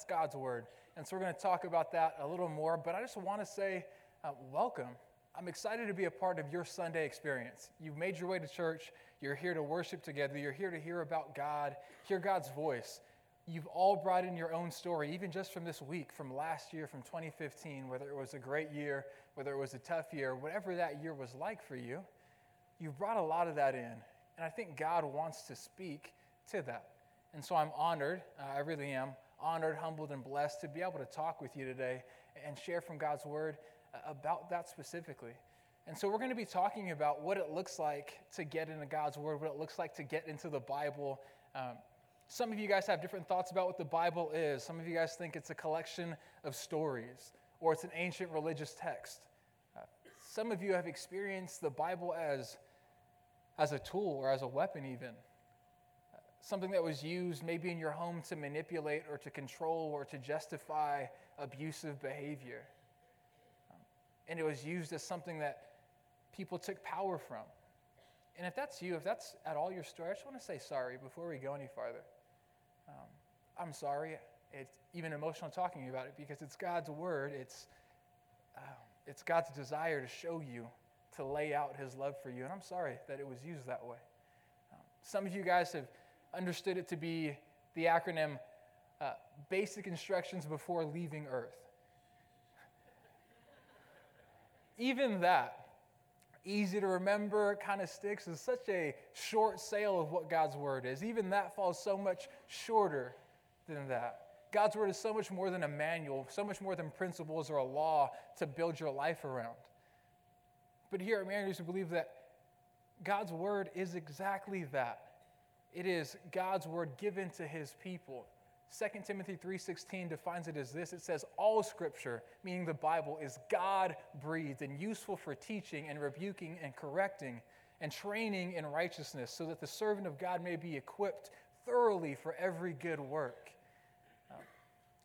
that's God's word. And so we're going to talk about that a little more. But I just want to say, uh, welcome. I'm excited to be a part of your Sunday experience. You've made your way to church. You're here to worship together. You're here to hear about God, hear God's voice. You've all brought in your own story, even just from this week, from last year, from 2015, whether it was a great year, whether it was a tough year, whatever that year was like for you. You've brought a lot of that in. And I think God wants to speak to that. And so I'm honored, uh, I really am, honored, humbled, and blessed to be able to talk with you today and share from God's word about that specifically. And so we're going to be talking about what it looks like to get into God's word, what it looks like to get into the Bible. Um, some of you guys have different thoughts about what the Bible is. Some of you guys think it's a collection of stories or it's an ancient religious text. Uh, some of you have experienced the Bible as, as a tool or as a weapon, even something that was used maybe in your home to manipulate or to control or to justify abusive behavior. Um, and it was used as something that people took power from. And if that's you, if that's at all your story, I just want to say sorry before we go any farther. Um, I'm sorry. It's even emotional talking about it because it's God's word. It's, uh, it's God's desire to show you, to lay out his love for you. And I'm sorry that it was used that way. Um, some of you guys have understood it to be the acronym uh, Basic Instructions Before Leaving Earth. Even that, easy to remember, kind of sticks, is such a short sale of what God's Word is. Even that falls so much shorter than that. God's Word is so much more than a manual, so much more than principles or a law to build your life around. But here at Mariners, we believe that God's Word is exactly that. It is God's word given to his people. 2 Timothy 3:16 defines it as this. It says all scripture, meaning the Bible, is God-breathed and useful for teaching and rebuking and correcting and training in righteousness, so that the servant of God may be equipped thoroughly for every good work.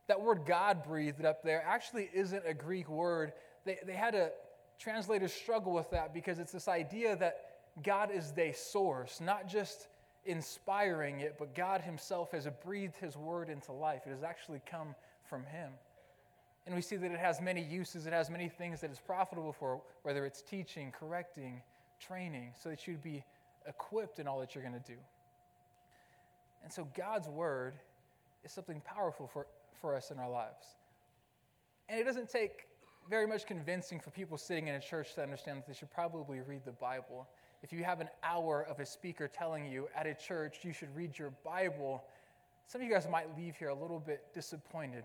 That word God breathed up there actually isn't a Greek word. They, they had a translators struggle with that because it's this idea that God is the source, not just inspiring it, but God Himself has breathed His word into life. It has actually come from Him. And we see that it has many uses, it has many things that it's profitable for, whether it's teaching, correcting, training, so that you'd be equipped in all that you're going to do. And so God's word is something powerful for, for us in our lives. And it doesn't take very much convincing for people sitting in a church to understand that they should probably read the Bible if you have an hour of a speaker telling you at a church you should read your Bible, some of you guys might leave here a little bit disappointed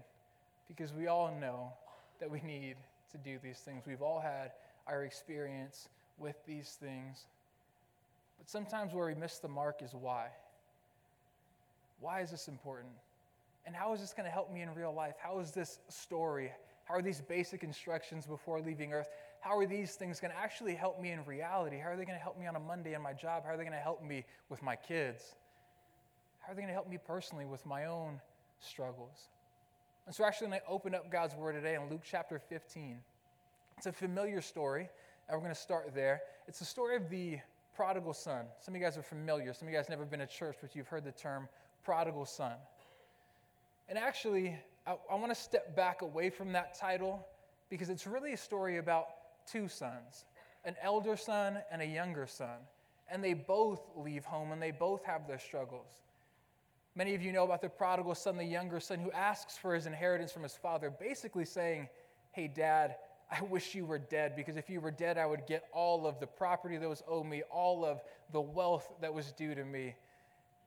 because we all know that we need to do these things. We've all had our experience with these things. But sometimes where we miss the mark is why. Why is this important? And how is this going to help me in real life? How is this story? How are these basic instructions before leaving earth? How are these things going to actually help me in reality? How are they going to help me on a Monday in my job? How are they going to help me with my kids? How are they going to help me personally with my own struggles? And so, actually, going to open up God's Word today in Luke chapter 15. It's a familiar story, and we're going to start there. It's the story of the prodigal son. Some of you guys are familiar. Some of you guys never been to church, but you've heard the term prodigal son. And actually, I, I want to step back away from that title because it's really a story about two sons, an elder son and a younger son. And they both leave home and they both have their struggles. Many of you know about the prodigal son, the younger son, who asks for his inheritance from his father, basically saying, Hey, dad, I wish you were dead because if you were dead, I would get all of the property that was owed me, all of the wealth that was due to me.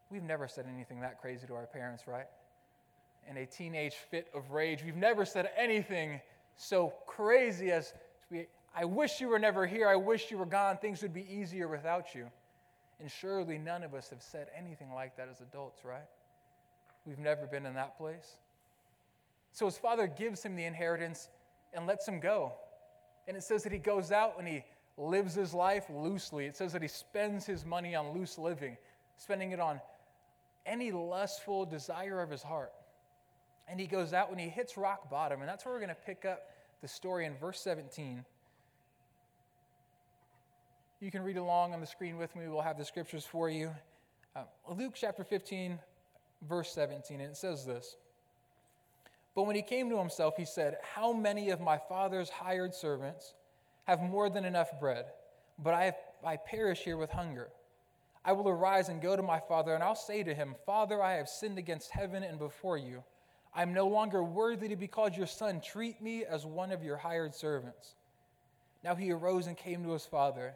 We've never said anything that crazy to our parents, right? In a teenage fit of rage, we've never said anything so crazy as to be I wish you were never here. I wish you were gone. Things would be easier without you. And surely none of us have said anything like that as adults, right? We've never been in that place. So his father gives him the inheritance and lets him go. And it says that he goes out and he lives his life loosely. It says that he spends his money on loose living, spending it on any lustful desire of his heart. And he goes out and he hits rock bottom. And that's where we're going to pick up the story in verse 17. You can read along on the screen with me. We'll have the scriptures for you. Uh, Luke chapter 15, verse 17, and it says this But when he came to himself, he said, How many of my father's hired servants have more than enough bread, but I, have, I perish here with hunger? I will arise and go to my father, and I'll say to him, Father, I have sinned against heaven and before you. I am no longer worthy to be called your son. Treat me as one of your hired servants. Now he arose and came to his father.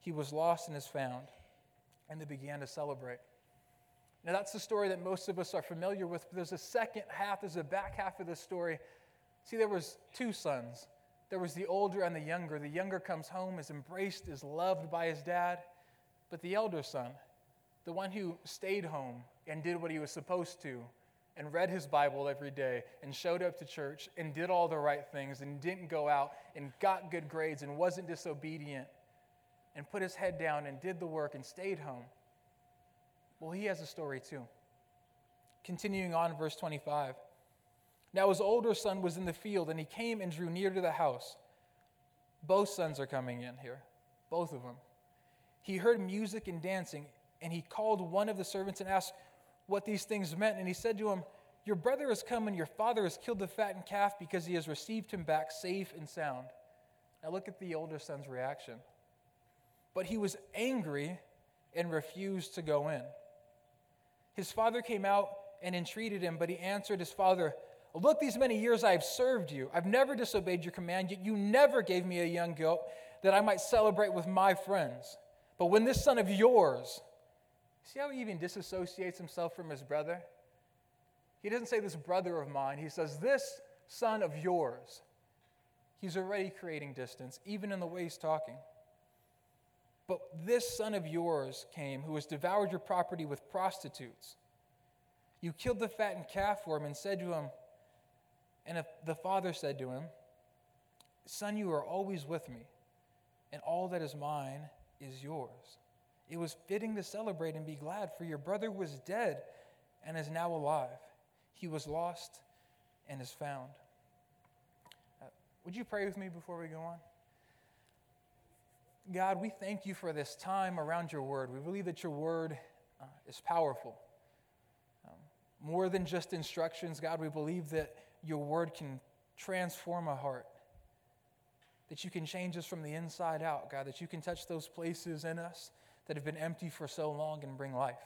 He was lost and is found. And they began to celebrate. Now, that's the story that most of us are familiar with, but there's a second half, there's a back half of the story. See, there was two sons. There was the older and the younger. The younger comes home, is embraced, is loved by his dad. But the elder son, the one who stayed home and did what he was supposed to, and read his Bible every day, and showed up to church, and did all the right things, and didn't go out, and got good grades, and wasn't disobedient, and put his head down, and did the work, and stayed home. Well, he has a story too. Continuing on, verse 25. Now his older son was in the field, and he came and drew near to the house. Both sons are coming in here, both of them. He heard music and dancing, and he called one of the servants and asked what these things meant. And he said to him, Your brother has come, and your father has killed the fattened calf because he has received him back safe and sound. Now look at the older son's reaction. But he was angry and refused to go in. His father came out and entreated him, but he answered his father, Look, these many years I have served you. I've never disobeyed your command, yet you never gave me a young goat that I might celebrate with my friends. But when this son of yours, see how he even disassociates himself from his brother? He doesn't say this brother of mine, he says this son of yours. He's already creating distance, even in the way he's talking. But this son of yours came who has devoured your property with prostitutes. You killed the fattened calf for him and said to him, and the father said to him, Son, you are always with me, and all that is mine is yours. It was fitting to celebrate and be glad, for your brother was dead and is now alive. He was lost and is found. Uh, would you pray with me before we go on? God, we thank you for this time around your word. We believe that your word uh, is powerful. Um, more than just instructions, God, we believe that your word can transform a heart, that you can change us from the inside out, God, that you can touch those places in us that have been empty for so long and bring life.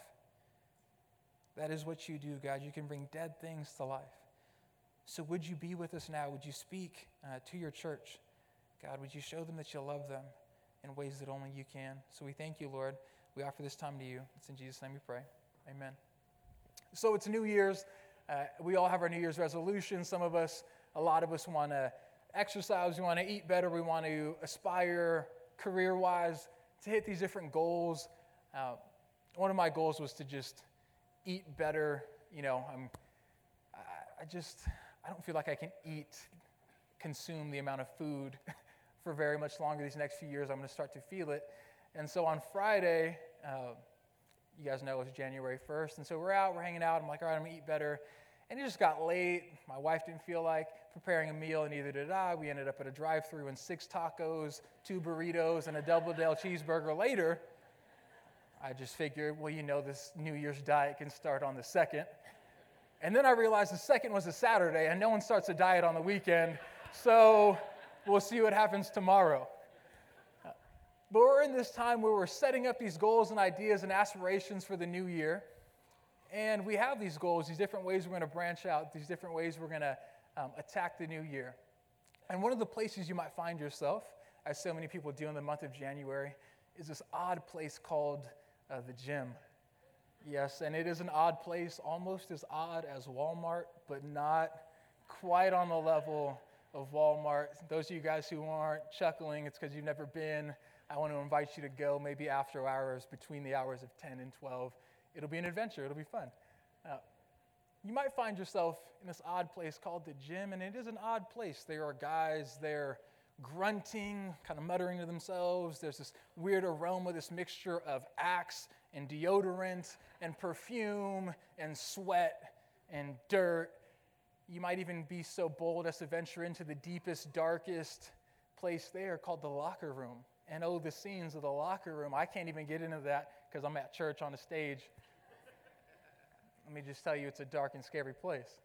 That is what you do, God. You can bring dead things to life. So, would you be with us now? Would you speak uh, to your church? God, would you show them that you love them? In ways that only you can. So we thank you, Lord. We offer this time to you. It's in Jesus' name we pray. Amen. So it's New Year's. Uh, we all have our New Year's resolutions. Some of us, a lot of us want to exercise, we want to eat better, we want to aspire career wise to hit these different goals. Uh, one of my goals was to just eat better. You know, I'm, I just, I don't feel like I can eat, consume the amount of food for very much longer these next few years. I'm going to start to feel it. And so on Friday, uh, you guys know it's January 1st. And so we're out, we're hanging out. I'm like, all right, I'm going to eat better. And it just got late. My wife didn't feel like preparing a meal, and neither did I. We ended up at a drive through and six tacos, two burritos, and a double Del cheeseburger later. I just figured, well, you know, this New Year's diet can start on the second. And then I realized the second was a Saturday, and no one starts a diet on the weekend. So We'll see what happens tomorrow. But we're in this time where we're setting up these goals and ideas and aspirations for the new year. And we have these goals, these different ways we're going to branch out, these different ways we're going to um, attack the new year. And one of the places you might find yourself, as so many people do in the month of January, is this odd place called uh, the gym. Yes, and it is an odd place, almost as odd as Walmart, but not quite on the level of Walmart. Those of you guys who aren't chuckling, it's because you've never been. I want to invite you to go maybe after hours, between the hours of 10 and 12. It'll be an adventure, it'll be fun. Uh, you might find yourself in this odd place called the gym, and it is an odd place. There are guys there grunting, kind of muttering to themselves. There's this weird aroma, this mixture of axe and deodorant and perfume and sweat and dirt. You might even be so bold as to venture into the deepest, darkest place there called the locker room. And oh, the scenes of the locker room. I can't even get into that because I'm at church on a stage. Let me just tell you, it's a dark and scary place.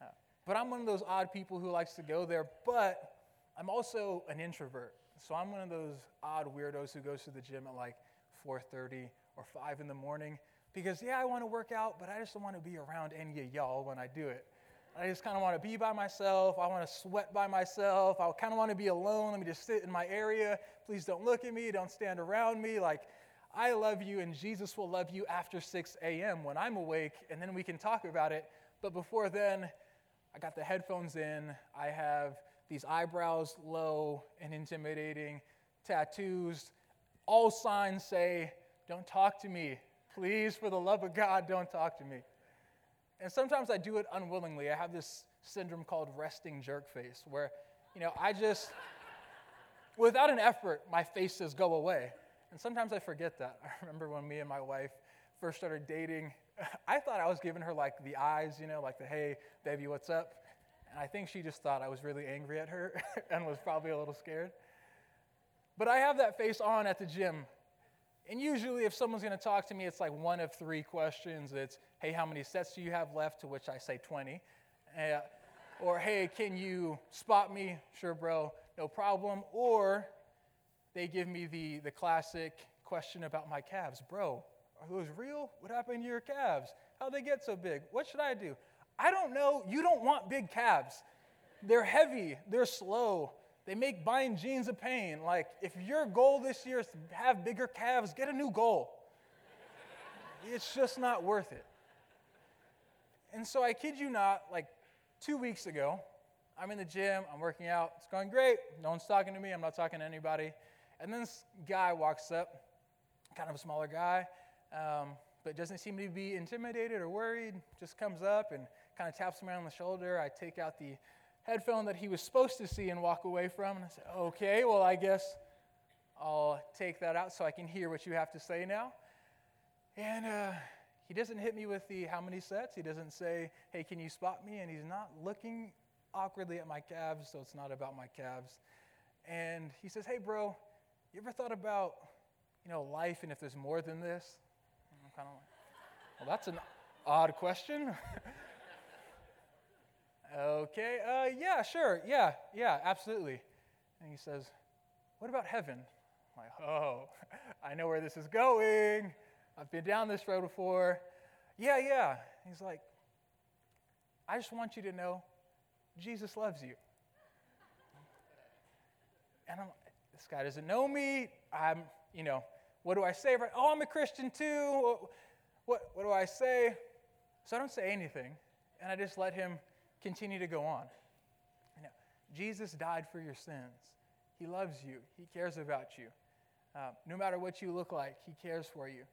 Uh, but I'm one of those odd people who likes to go there, but I'm also an introvert. So I'm one of those odd weirdos who goes to the gym at like 4:30 or 5 in the morning because yeah, I want to work out, but I just don't want to be around any of y'all when I do it. I just kind of want to be by myself. I want to sweat by myself. I kind of want to be alone. Let me just sit in my area. Please don't look at me. Don't stand around me. Like, I love you, and Jesus will love you after 6 a.m. when I'm awake, and then we can talk about it. But before then, I got the headphones in. I have these eyebrows low and intimidating, tattoos. All signs say, Don't talk to me. Please, for the love of God, don't talk to me. And sometimes I do it unwillingly. I have this syndrome called resting jerk face, where, you know, I just, without an effort, my faces go away. And sometimes I forget that. I remember when me and my wife first started dating, I thought I was giving her like the eyes, you know, like the hey, baby, what's up? And I think she just thought I was really angry at her and was probably a little scared. But I have that face on at the gym and usually, if someone's going to talk to me, it's like one of three questions. It's, hey, how many sets do you have left? To which I say 20. Uh, or, hey, can you spot me? Sure, bro, no problem. Or they give me the, the classic question about my calves. Bro, are those real? What happened to your calves? How'd they get so big? What should I do? I don't know. You don't want big calves. They're heavy, they're slow, they make buying jeans a pain. Like, if your goal this year is to have bigger calves, get a new goal. it's just not worth it. And so I kid you not, like two weeks ago, I'm in the gym, I'm working out, it's going great. No one's talking to me, I'm not talking to anybody. And then this guy walks up, kind of a smaller guy, um, but doesn't seem to be intimidated or worried, just comes up and kind of taps me on the shoulder. I take out the headphone that he was supposed to see and walk away from. And I said, okay, well, I guess I'll take that out so I can hear what you have to say now. And uh, he doesn't hit me with the how many sets. He doesn't say, hey, can you spot me? And he's not looking awkwardly at my calves, so it's not about my calves. And he says, hey, bro, you ever thought about, you know, life and if there's more than this? And I'm kind of like, well, that's an odd question. Okay, uh, yeah, sure, yeah, yeah, absolutely. And he says, What about heaven? I'm like, Oh, I know where this is going. I've been down this road before. Yeah, yeah. He's like, I just want you to know Jesus loves you. And I'm, like, this guy doesn't know me. I'm, you know, what do I say? Oh, I'm a Christian too. What, what do I say? So I don't say anything. And I just let him continue to go on. You know, Jesus died for your sins. He loves you. He cares about you. Uh, no matter what you look like, He cares for you.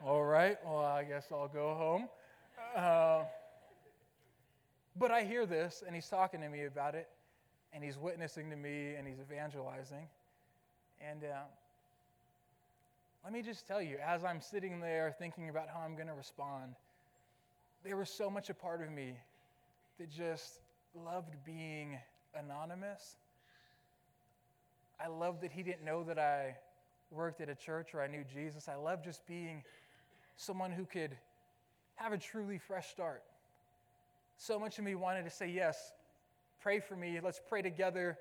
All right, well, I guess I'll go home. Uh, but I hear this, and he's talking to me about it, and he's witnessing to me, and he's evangelizing. And uh, let me just tell you, as I'm sitting there thinking about how I'm going to respond, there was so much a part of me that just loved being anonymous. I loved that he didn't know that I worked at a church or I knew Jesus. I loved just being someone who could have a truly fresh start. So much of me wanted to say, Yes, pray for me. Let's pray together.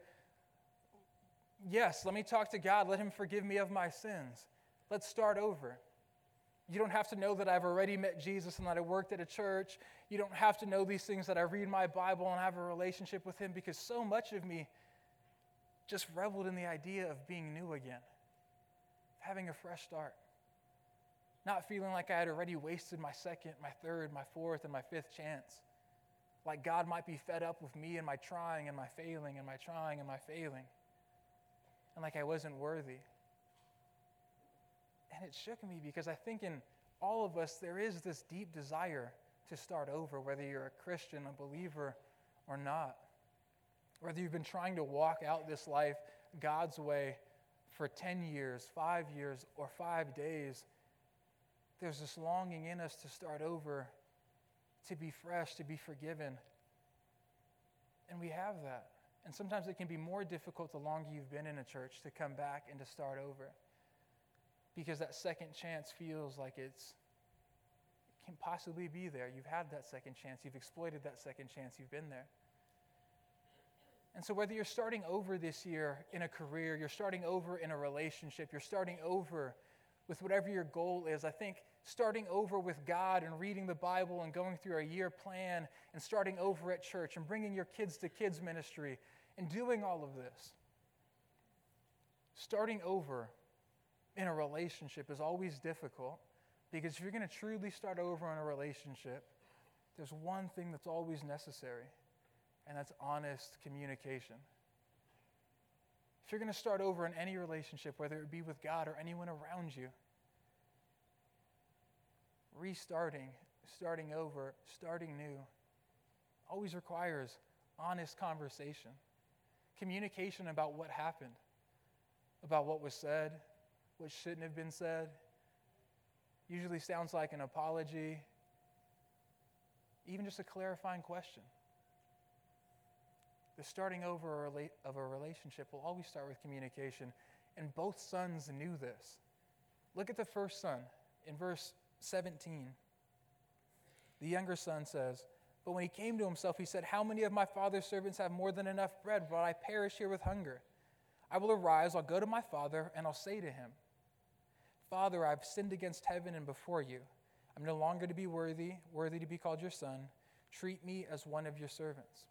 Yes, let me talk to God. Let Him forgive me of my sins. Let's start over. You don't have to know that I've already met Jesus and that I worked at a church. You don't have to know these things that I read my Bible and have a relationship with Him because so much of me just reveled in the idea of being new again, having a fresh start, not feeling like I had already wasted my second, my third, my fourth, and my fifth chance. Like God might be fed up with me and my trying and my failing and my trying and my failing, and like I wasn't worthy. And it shook me because I think in all of us, there is this deep desire to start over, whether you're a Christian, a believer, or not. Whether you've been trying to walk out this life God's way for 10 years, five years, or five days, there's this longing in us to start over, to be fresh, to be forgiven. And we have that. And sometimes it can be more difficult the longer you've been in a church to come back and to start over. Because that second chance feels like it's it can possibly be there. You've had that second chance. You've exploited that second chance. You've been there. And so, whether you're starting over this year in a career, you're starting over in a relationship, you're starting over with whatever your goal is, I think starting over with God and reading the Bible and going through a year plan and starting over at church and bringing your kids to kids' ministry and doing all of this. Starting over in a relationship is always difficult because if you're going to truly start over in a relationship, there's one thing that's always necessary, and that's honest communication. If you're going to start over in any relationship, whether it be with God or anyone around you, restarting, starting over, starting new, always requires honest conversation, communication about what happened, about what was said, what shouldn't have been said. Usually sounds like an apology, even just a clarifying question. The starting over of a relationship will always start with communication, and both sons knew this. Look at the first son in verse 17. The younger son says, But when he came to himself, he said, How many of my father's servants have more than enough bread, while I perish here with hunger? I will arise, I'll go to my father, and I'll say to him, Father, I've sinned against heaven and before you. I'm no longer to be worthy, worthy to be called your son. Treat me as one of your servants.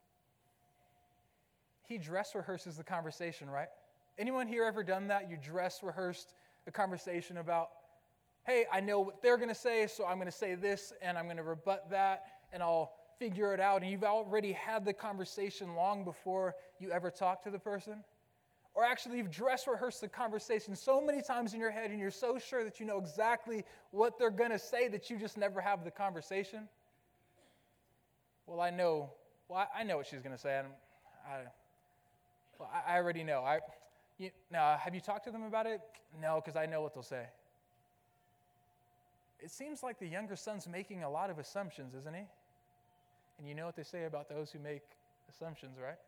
He dress rehearses the conversation, right? Anyone here ever done that? You dress rehearsed a conversation about, hey, I know what they're going to say, so I'm going to say this and I'm going to rebut that and I'll figure it out. And you've already had the conversation long before you ever talk to the person. Or actually, you've dress rehearsed the conversation so many times in your head and you're so sure that you know exactly what they're going to say that you just never have the conversation. Well, I know, well, I know what she's going to say. I, well, I already know. I, you, now, have you talked to them about it? No, because I know what they'll say. It seems like the younger son's making a lot of assumptions, isn't he? And you know what they say about those who make assumptions, right?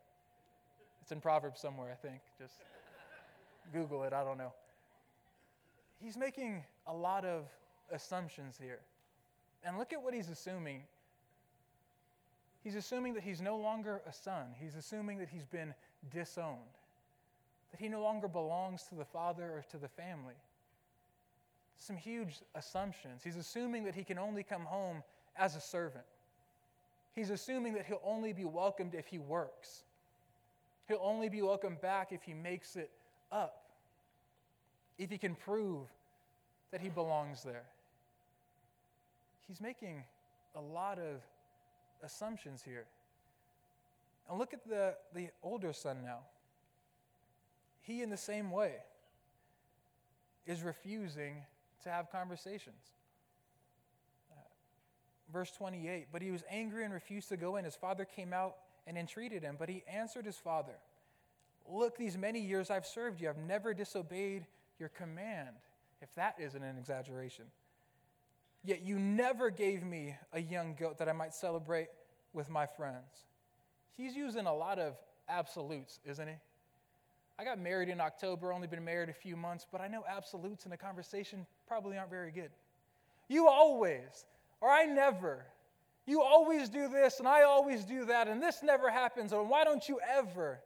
It's in Proverbs somewhere, I think. Just Google it, I don't know. He's making a lot of assumptions here. And look at what he's assuming. He's assuming that he's no longer a son, he's assuming that he's been disowned, that he no longer belongs to the father or to the family. Some huge assumptions. He's assuming that he can only come home as a servant. He's assuming that he'll only be welcomed if he works. He'll only be welcomed back if he makes it up, if he can prove that he belongs there. He's making a lot of assumptions here. And look at the, the older son now. He, in the same way, is refusing to have conversations. Uh, verse 28 But he was angry and refused to go in. His father came out and entreated him. But he answered his father, Look, these many years I've served you, I've never disobeyed your command, if that isn't an exaggeration. Yet you never gave me a young goat that I might celebrate with my friends. He's using a lot of absolutes, isn't he? I got married in October, only been married a few months, but I know absolutes in a conversation probably aren't very good. You always, or I never, you always do this, and I always do that, and this never happens, and why don't you ever?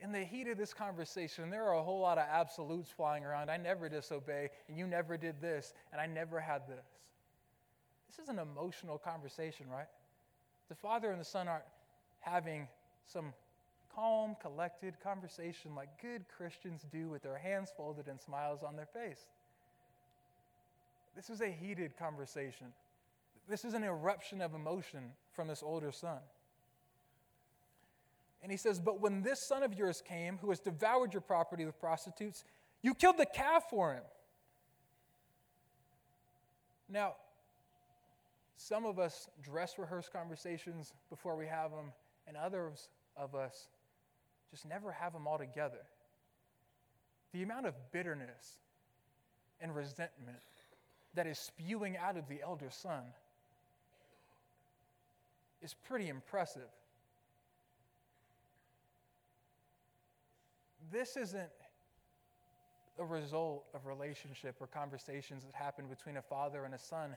In the heat of this conversation, there are a whole lot of absolutes flying around. I never disobey, and you never did this, and I never had this. This is an emotional conversation, right? The father and the son aren't having some calm, collected conversation like good Christians do with their hands folded and smiles on their face. This is a heated conversation. This is an eruption of emotion from this older son. And he says, But when this son of yours came, who has devoured your property with prostitutes, you killed the calf for him. Now, some of us dress rehearse conversations before we have them, and others of us just never have them all together. The amount of bitterness and resentment that is spewing out of the elder son is pretty impressive. This isn't a result of relationship or conversations that happen between a father and a son.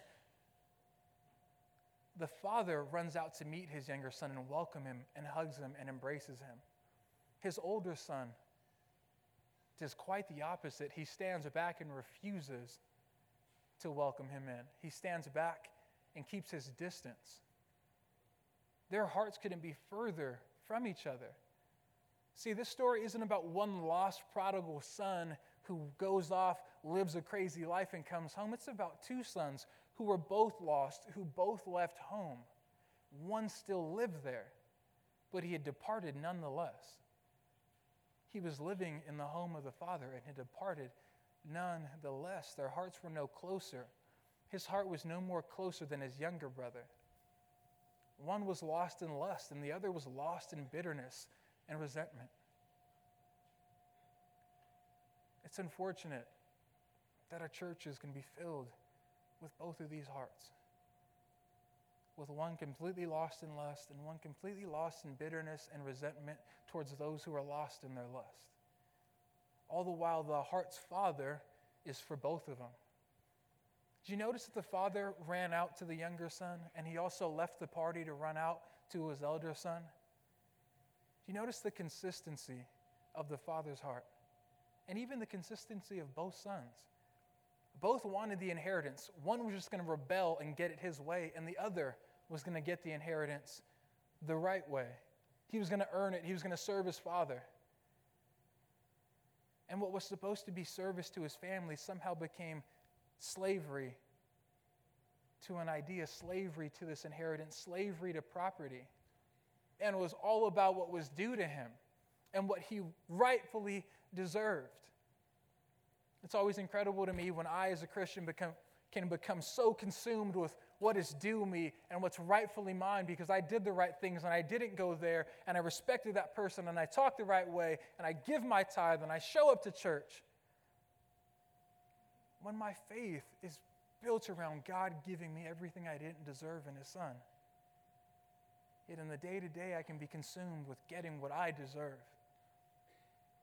The father runs out to meet his younger son and welcome him and hugs him and embraces him. His older son does quite the opposite. He stands back and refuses to welcome him in. He stands back and keeps his distance. Their hearts couldn't be further from each other. See, this story isn't about one lost prodigal son who goes off, lives a crazy life, and comes home. It's about two sons who were both lost, who both left home. One still lived there, but he had departed nonetheless. He was living in the home of the Father and had departed nonetheless. Their hearts were no closer. His heart was no more closer than his younger brother. One was lost in lust, and the other was lost in bitterness and resentment. It's unfortunate that our churches can be filled with both of these hearts. With one completely lost in lust and one completely lost in bitterness and resentment towards those who are lost in their lust. All the while, the heart's father is for both of them. Did you notice that the father ran out to the younger son and he also left the party to run out to his elder son? Do you notice the consistency of the father's heart? And even the consistency of both sons. Both wanted the inheritance. One was just going to rebel and get it his way, and the other was going to get the inheritance the right way. He was going to earn it, he was going to serve his father. And what was supposed to be service to his family somehow became slavery to an idea, slavery to this inheritance, slavery to property and was all about what was due to him and what he rightfully deserved. It's always incredible to me when I, as a Christian, become, can become so consumed with what is due me and what's rightfully mine because I did the right things and I didn't go there and I respected that person and I talked the right way and I give my tithe and I show up to church. When my faith is built around God giving me everything I didn't deserve in His Son. Yet in the day to day, I can be consumed with getting what I deserve.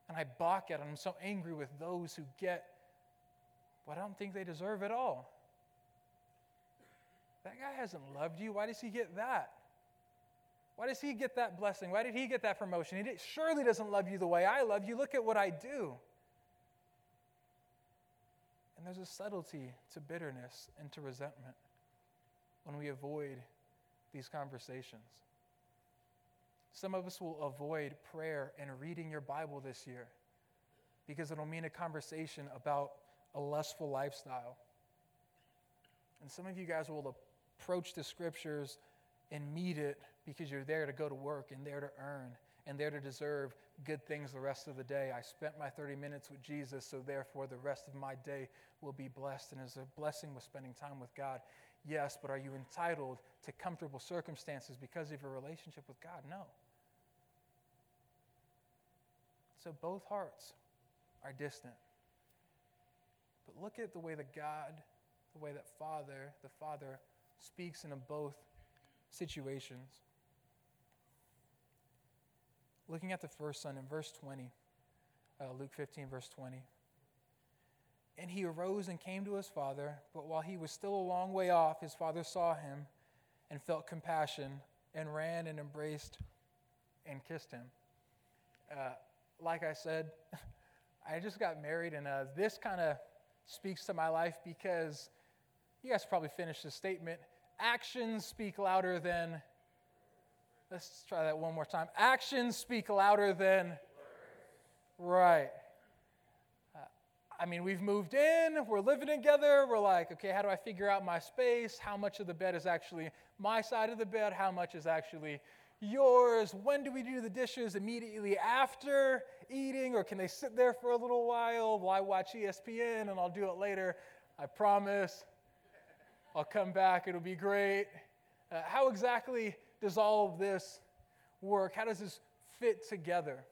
And I balk at it. I'm so angry with those who get what I don't think they deserve at all. That guy hasn't loved you. Why does he get that? Why does he get that blessing? Why did he get that promotion? He surely doesn't love you the way I love you. Look at what I do. And there's a subtlety to bitterness and to resentment when we avoid these conversations. Some of us will avoid prayer and reading your Bible this year because it'll mean a conversation about a lustful lifestyle. And some of you guys will approach the scriptures and meet it because you're there to go to work and there to earn and there to deserve good things the rest of the day. I spent my 30 minutes with Jesus, so therefore the rest of my day will be blessed. And is a blessing with spending time with God. Yes, but are you entitled to comfortable circumstances because of your relationship with God? No. So both hearts are distant. But look at the way that God, the way that Father, the Father speaks in both situations. Looking at the first son in verse 20, uh, Luke 15, verse 20. And he arose and came to his father, but while he was still a long way off, his father saw him and felt compassion and ran and embraced and kissed him. Uh, like I said, I just got married, and uh, this kind of speaks to my life because you guys probably finished the statement. Actions speak louder than, let's try that one more time. Actions speak louder than, right. Uh, I mean, we've moved in, we're living together, we're like, okay, how do I figure out my space? How much of the bed is actually my side of the bed? How much is actually yours? When do we do the dishes? Immediately after eating? Or can they sit there for a little while I watch ESPN and I'll do it later? I promise. I'll come back. It'll be great. Uh, how exactly does all of this work? How does this fit together?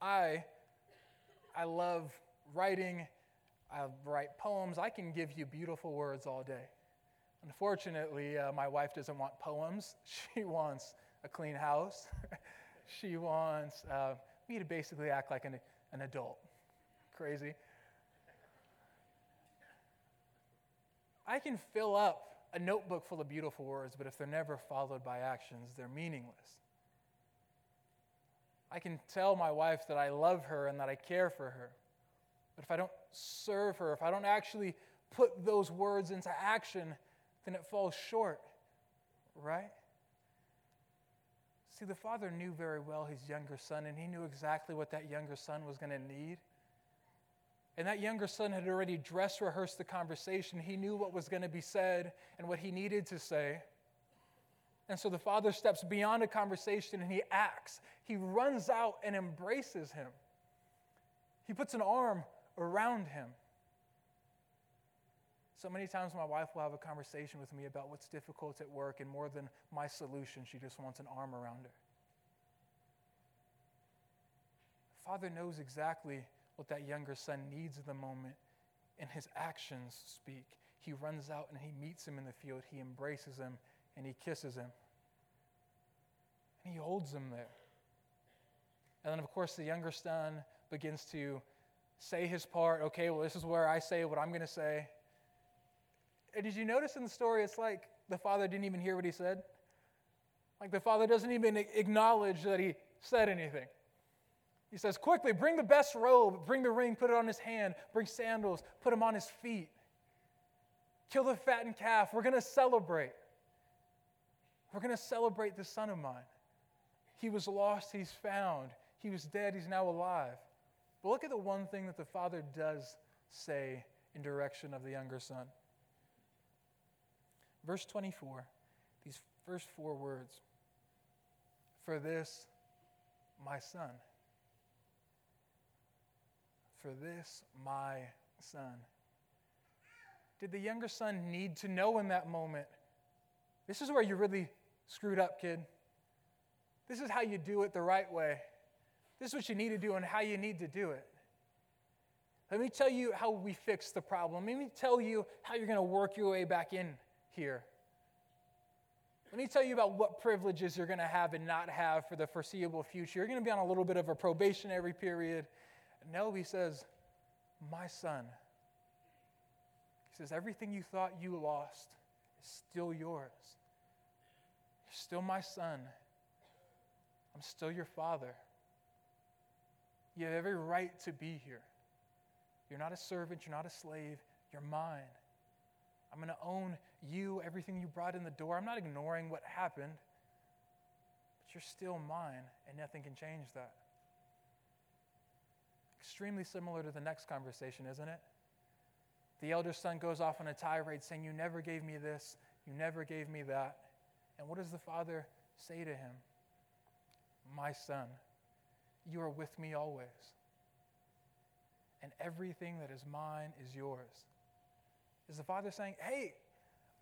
I, I love writing. I write poems. I can give you beautiful words all day. Unfortunately, uh, my wife doesn't want poems. She wants a clean house. she wants uh, me to basically act like an, an adult. Crazy. I can fill up a notebook full of beautiful words, but if they're never followed by actions, they're meaningless. I can tell my wife that I love her and that I care for her, but if I don't serve her, if I don't actually put those words into action, then it falls short, right? See, the father knew very well his younger son, and he knew exactly what that younger son was going to need. And that younger son had already dress rehearsed the conversation. He knew what was going to be said and what he needed to say. And so the father steps beyond a conversation and he acts. He runs out and embraces him. He puts an arm around him. So many times my wife will have a conversation with me about what's difficult at work, and more than my solution, she just wants an arm around her. Father knows exactly what that younger son needs at the moment, and his actions speak. He runs out and he meets him in the field, he embraces him, and he kisses him. And he holds him there. And then, of course, the younger son begins to say his part. Okay, well, this is where I say what I'm going to say. And did you notice in the story, it's like the father didn't even hear what he said? Like the father doesn't even acknowledge that he said anything. He says, Quickly, bring the best robe, bring the ring, put it on his hand, bring sandals, put him on his feet. Kill the fattened calf. We're going to celebrate. We're going to celebrate the son of mine. He was lost, he's found. He was dead, he's now alive. But look at the one thing that the father does say in direction of the younger son. Verse 24, these first four words For this, my son. For this, my son. Did the younger son need to know in that moment? This is where you really screwed up, kid. This is how you do it the right way. This is what you need to do and how you need to do it. Let me tell you how we fix the problem. Let me tell you how you're going to work your way back in here. Let me tell you about what privileges you're going to have and not have for the foreseeable future. You're going to be on a little bit of a probationary period. No, he says, My son. He says, Everything you thought you lost is still yours. You're still my son. I'm still your father. You have every right to be here. You're not a servant, you're not a slave, you're mine. I'm going to own you, everything you brought in the door. I'm not ignoring what happened, but you're still mine, and nothing can change that. Extremely similar to the next conversation, isn't it? The elder son goes off on a tirade saying, You never gave me this, you never gave me that. And what does the father say to him? My son, you are with me always, and everything that is mine is yours. Is the father saying, Hey,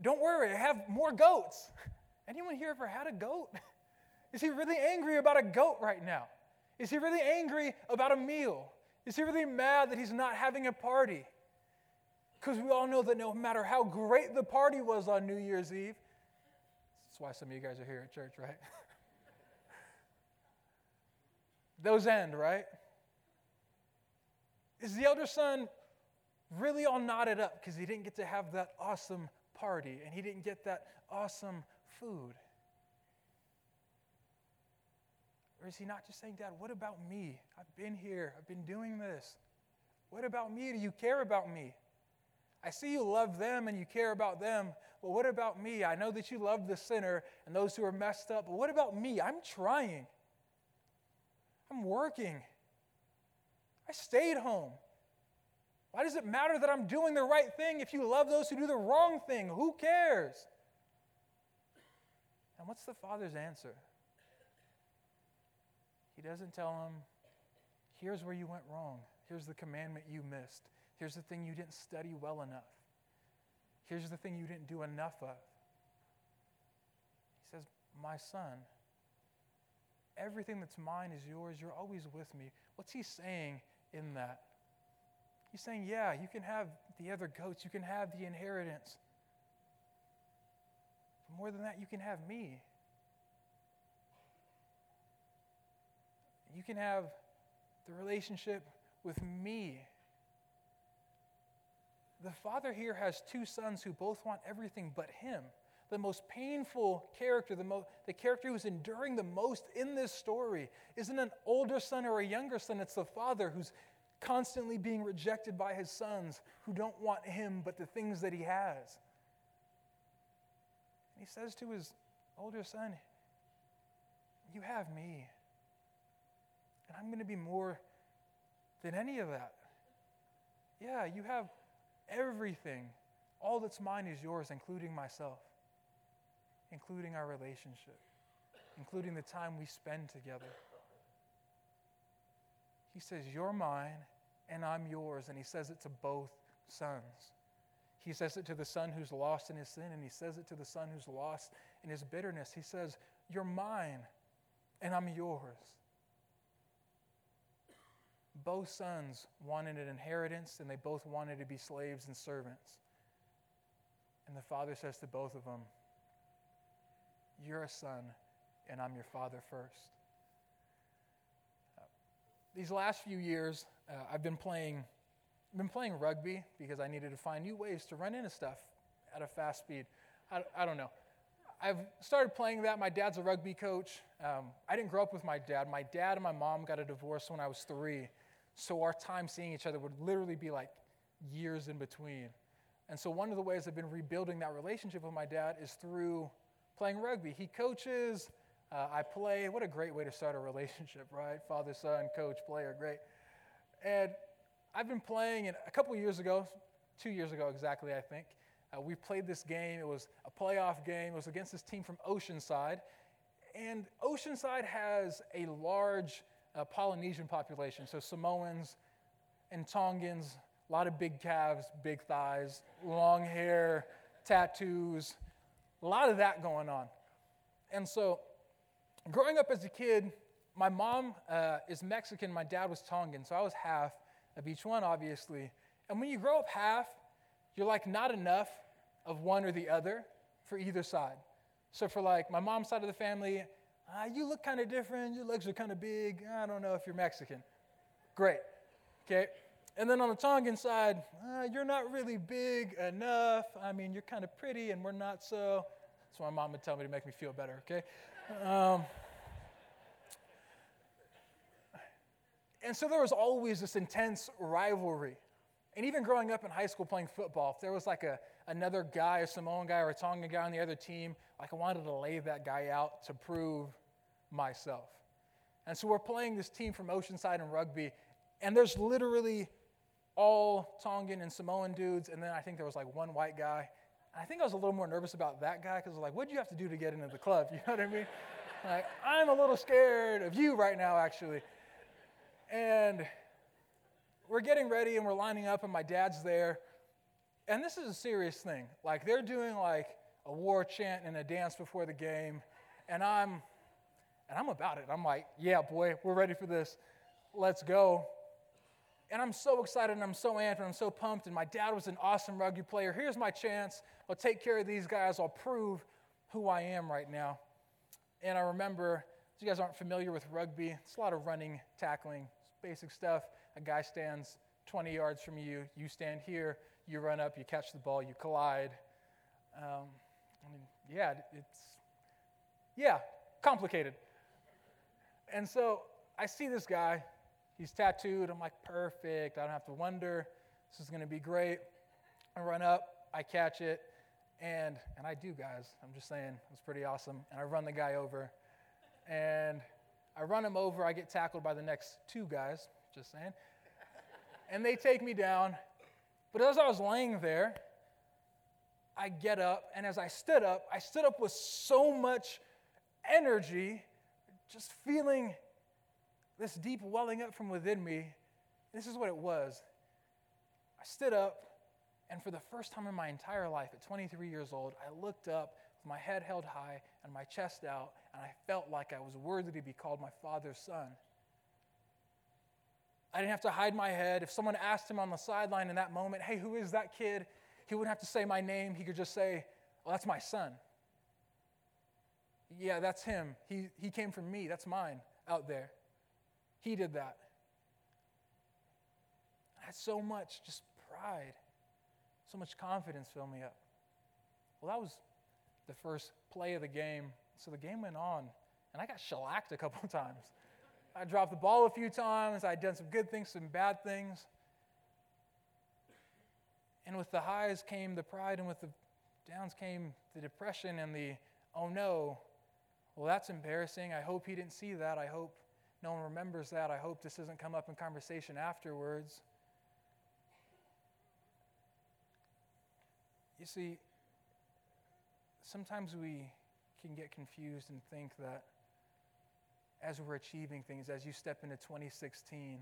don't worry, I have more goats? Anyone here ever had a goat? Is he really angry about a goat right now? Is he really angry about a meal? Is he really mad that he's not having a party? Because we all know that no matter how great the party was on New Year's Eve, that's why some of you guys are here at church, right? Those end, right? Is the elder son really all knotted up because he didn't get to have that awesome party and he didn't get that awesome food? Or is he not just saying, Dad, what about me? I've been here, I've been doing this. What about me? Do you care about me? I see you love them and you care about them, but what about me? I know that you love the sinner and those who are messed up, but what about me? I'm trying. I'm working. I stayed home. Why does it matter that I'm doing the right thing if you love those who do the wrong thing? Who cares? And what's the father's answer? He doesn't tell him, here's where you went wrong. Here's the commandment you missed. Here's the thing you didn't study well enough. Here's the thing you didn't do enough of. He says, My son, everything that's mine is yours. You're always with me. What's he saying in that? He's saying, Yeah, you can have the other goats, you can have the inheritance. But more than that, you can have me. You can have the relationship with me. The father here has two sons who both want everything but him. The most painful character, the, mo- the character who's enduring the most in this story, isn't an older son or a younger son. It's the father who's constantly being rejected by his sons who don't want him but the things that he has. And he says to his older son, You have me. And I'm going to be more than any of that. Yeah, you have everything. All that's mine is yours, including myself, including our relationship, including the time we spend together. He says, You're mine, and I'm yours. And he says it to both sons. He says it to the son who's lost in his sin, and he says it to the son who's lost in his bitterness. He says, You're mine, and I'm yours. Both sons wanted an inheritance, and they both wanted to be slaves and servants. And the father says to both of them, You're a son, and I'm your father first. These last few years, uh, I've been playing, been playing rugby because I needed to find new ways to run into stuff at a fast speed. I, I don't know. I've started playing that. My dad's a rugby coach. Um, I didn't grow up with my dad. My dad and my mom got a divorce when I was three. So our time seeing each other would literally be like years in between. And so one of the ways I've been rebuilding that relationship with my dad is through playing rugby. He coaches, uh, I play. What a great way to start a relationship, right? Father, son, coach, player, great. And I've been playing, and a couple years ago, two years ago exactly, I think, uh, we played this game. It was a playoff game. It was against this team from Oceanside. And Oceanside has a large uh, Polynesian population. So Samoans and Tongans, a lot of big calves, big thighs, long hair, tattoos, a lot of that going on. And so, growing up as a kid, my mom uh, is Mexican, my dad was Tongan, so I was half of each one, obviously. And when you grow up half, you're like not enough of one or the other for either side. So, for like my mom's side of the family, uh, you look kind of different. Your legs are kind of big. I don't know if you're Mexican. Great. Okay. And then on the Tongan side, uh, you're not really big enough. I mean, you're kind of pretty, and we're not so. That's why my mom would tell me to make me feel better, okay? Um, and so there was always this intense rivalry. And even growing up in high school playing football, if there was like a, another guy, a Samoan guy or a Tongan guy on the other team, like I wanted to lay that guy out to prove myself. And so we're playing this team from Oceanside and rugby, and there's literally all Tongan and Samoan dudes, and then I think there was like one white guy. And I think I was a little more nervous about that guy because I was like, what'd you have to do to get into the club? You know what I mean? like, I'm a little scared of you right now, actually. And we're getting ready and we're lining up, and my dad's there. And this is a serious thing. Like, they're doing like a war chant and a dance before the game, and I'm and I'm about it. I'm like, yeah, boy, we're ready for this. Let's go. And I'm so excited and I'm so amped and I'm so pumped. And my dad was an awesome rugby player. Here's my chance. I'll take care of these guys. I'll prove who I am right now. And I remember, if you guys aren't familiar with rugby, it's a lot of running, tackling, basic stuff. A guy stands 20 yards from you, you stand here, you run up, you catch the ball, you collide. Um, I mean, yeah, it's, yeah, complicated. And so I see this guy. He's tattooed. I'm like, perfect. I don't have to wonder. This is going to be great. I run up, I catch it, and, and I do, guys. I'm just saying, it was pretty awesome. And I run the guy over. And I run him over. I get tackled by the next two guys, just saying. And they take me down. But as I was laying there, I get up, and as I stood up, I stood up with so much energy, just feeling this deep welling up from within me. This is what it was. I stood up, And for the first time in my entire life, at 23 years old, I looked up with my head held high and my chest out, and I felt like I was worthy to be called my father's son. I didn't have to hide my head. If someone asked him on the sideline in that moment, hey, who is that kid? He wouldn't have to say my name. He could just say, well, that's my son. Yeah, that's him. He, he came from me. That's mine out there. He did that. I had so much just pride, so much confidence fill me up. Well, that was the first play of the game. So the game went on, and I got shellacked a couple of times. I dropped the ball a few times. I'd done some good things, some bad things. And with the highs came the pride, and with the downs came the depression and the, oh no, well, that's embarrassing. I hope he didn't see that. I hope no one remembers that. I hope this doesn't come up in conversation afterwards. You see, sometimes we can get confused and think that as we're achieving things, as you step into 2016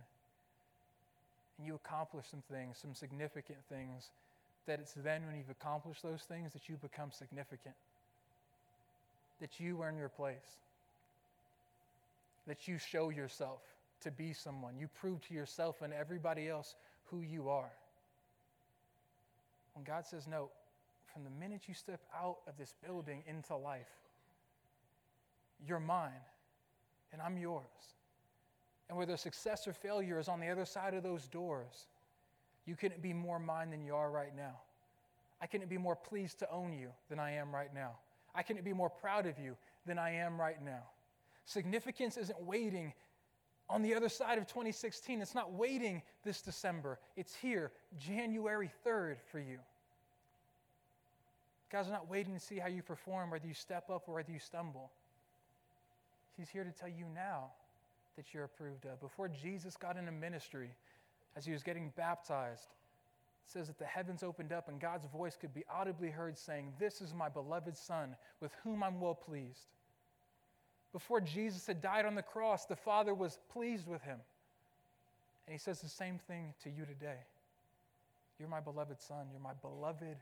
and you accomplish some things, some significant things, that it's then when you've accomplished those things that you become significant, that you earn your place, that you show yourself to be someone. You prove to yourself and everybody else who you are. When God says, no, from the minute you step out of this building into life, you're mine and I'm yours. And whether success or failure is on the other side of those doors, you couldn't be more mine than you are right now. I couldn't be more pleased to own you than I am right now. I couldn't be more proud of you than I am right now. Significance isn't waiting on the other side of 2016. It's not waiting this December. It's here, January 3rd, for you. God's not waiting to see how you perform, whether you step up or whether you stumble. He's here to tell you now that you're approved of. Before Jesus got into ministry, as he was getting baptized, it says that the heavens opened up and God's voice could be audibly heard saying, This is my beloved Son, with whom I'm well pleased. Before Jesus had died on the cross, the Father was pleased with him. And he says the same thing to you today. You're my beloved son. You're my beloved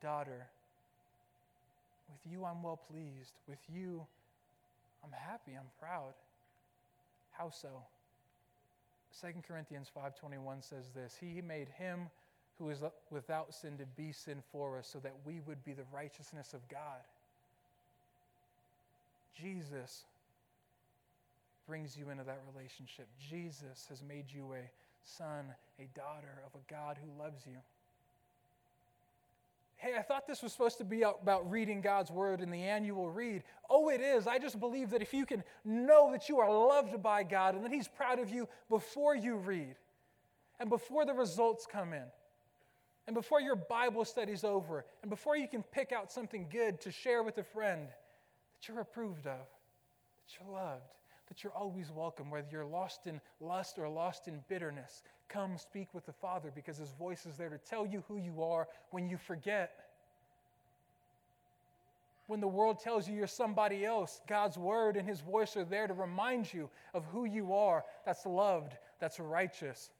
daughter. With you, I'm well pleased. With you, I'm happy, I'm proud. How so? 2 Corinthians 5:21 says this, he made him who is without sin to be sin for us so that we would be the righteousness of God. Jesus brings you into that relationship. Jesus has made you a son, a daughter of a God who loves you hey, I thought this was supposed to be about reading God's word in the annual read. Oh, it is. I just believe that if you can know that you are loved by God and that He's proud of you before you read and before the results come in and before your Bible study's over and before you can pick out something good to share with a friend, that you're approved of, that you're loved, that you're always welcome, whether you're lost in lust or lost in bitterness, Come speak with the Father because His voice is there to tell you who you are when you forget. When the world tells you you're somebody else, God's word and His voice are there to remind you of who you are that's loved, that's righteous,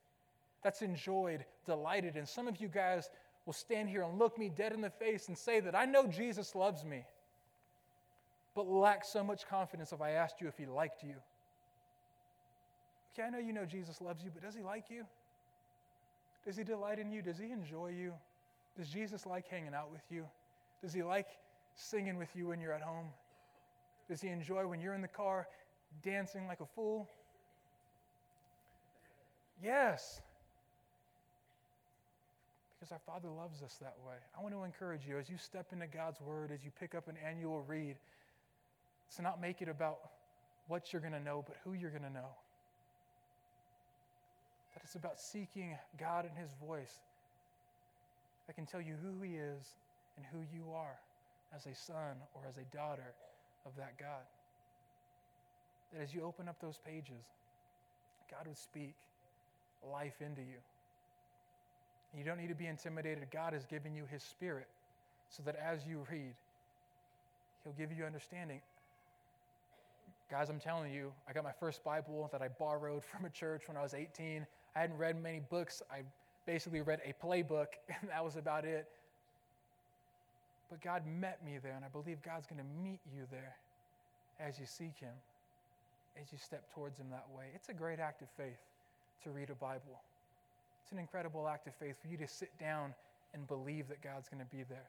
that's enjoyed, delighted. And some of you guys will stand here and look me dead in the face and say that I know Jesus loves me, but lack so much confidence if I asked you if He liked you. Okay, I know you know Jesus loves you, but does He like you? Does he delight in you? Does he enjoy you? Does Jesus like hanging out with you? Does he like singing with you when you're at home? Does he enjoy when you're in the car dancing like a fool? Yes. Because our Father loves us that way. I want to encourage you as you step into God's Word, as you pick up an annual read, to not make it about what you're going to know, but who you're going to know. That it's about seeking God and His voice that can tell you who He is and who you are as a son or as a daughter of that God. That as you open up those pages, God would speak life into you. You don't need to be intimidated. God has given you His Spirit so that as you read, He'll give you understanding. Guys, I'm telling you, I got my first Bible that I borrowed from a church when I was 18. I hadn't read many books. I'd basically read a playbook, and that was about it. But God met me there, and I believe God's going to meet you there as you seek Him, as you step towards Him that way. It's a great act of faith to read a Bible. It's an incredible act of faith for you to sit down and believe that God's going to be there.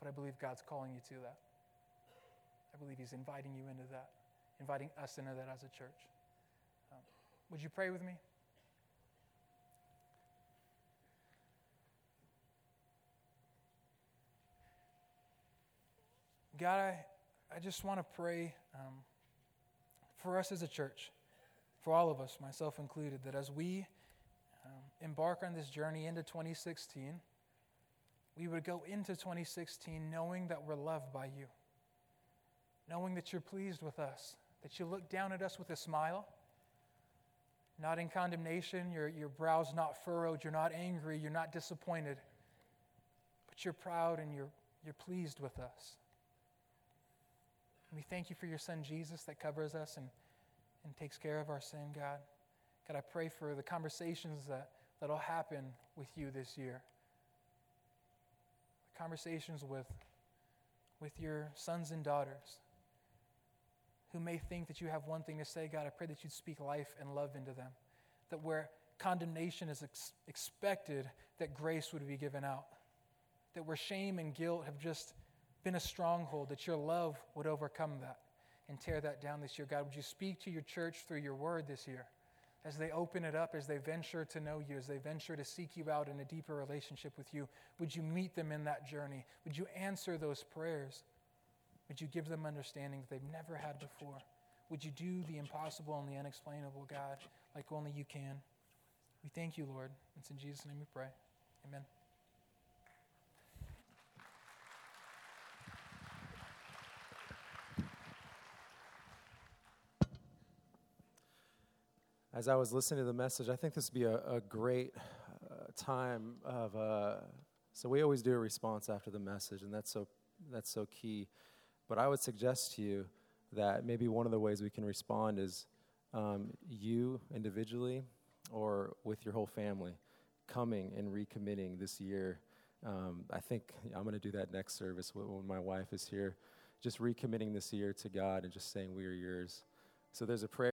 But I believe God's calling you to that. I believe He's inviting you into that, inviting us into that as a church. Um, would you pray with me? God, I, I just want to pray um, for us as a church, for all of us, myself included, that as we um, embark on this journey into 2016, we would go into 2016 knowing that we're loved by you, knowing that you're pleased with us, that you look down at us with a smile, not in condemnation, your, your brow's not furrowed, you're not angry, you're not disappointed, but you're proud and you're, you're pleased with us. And we thank you for your son Jesus that covers us and, and takes care of our sin, God. God, I pray for the conversations that, that'll happen with you this year. The conversations with, with your sons and daughters who may think that you have one thing to say, God, I pray that you'd speak life and love into them. That where condemnation is ex- expected, that grace would be given out. That where shame and guilt have just been a stronghold, that your love would overcome that and tear that down this year. God, would you speak to your church through your word this year? As they open it up, as they venture to know you, as they venture to seek you out in a deeper relationship with you, would you meet them in that journey? Would you answer those prayers? Would you give them understanding that they've never had before? Would you do the impossible and the unexplainable, God, like only you can? We thank you, Lord. It's in Jesus' name we pray. Amen. as I was listening to the message, I think this would be a, a great uh, time of. Uh, so we always do a response after the message, and that's so that's so key. But I would suggest to you that maybe one of the ways we can respond is um, you individually or with your whole family coming and recommitting this year. Um, I think I'm going to do that next service when my wife is here. Just recommitting this year to God and just saying, We are yours. So there's a prayer.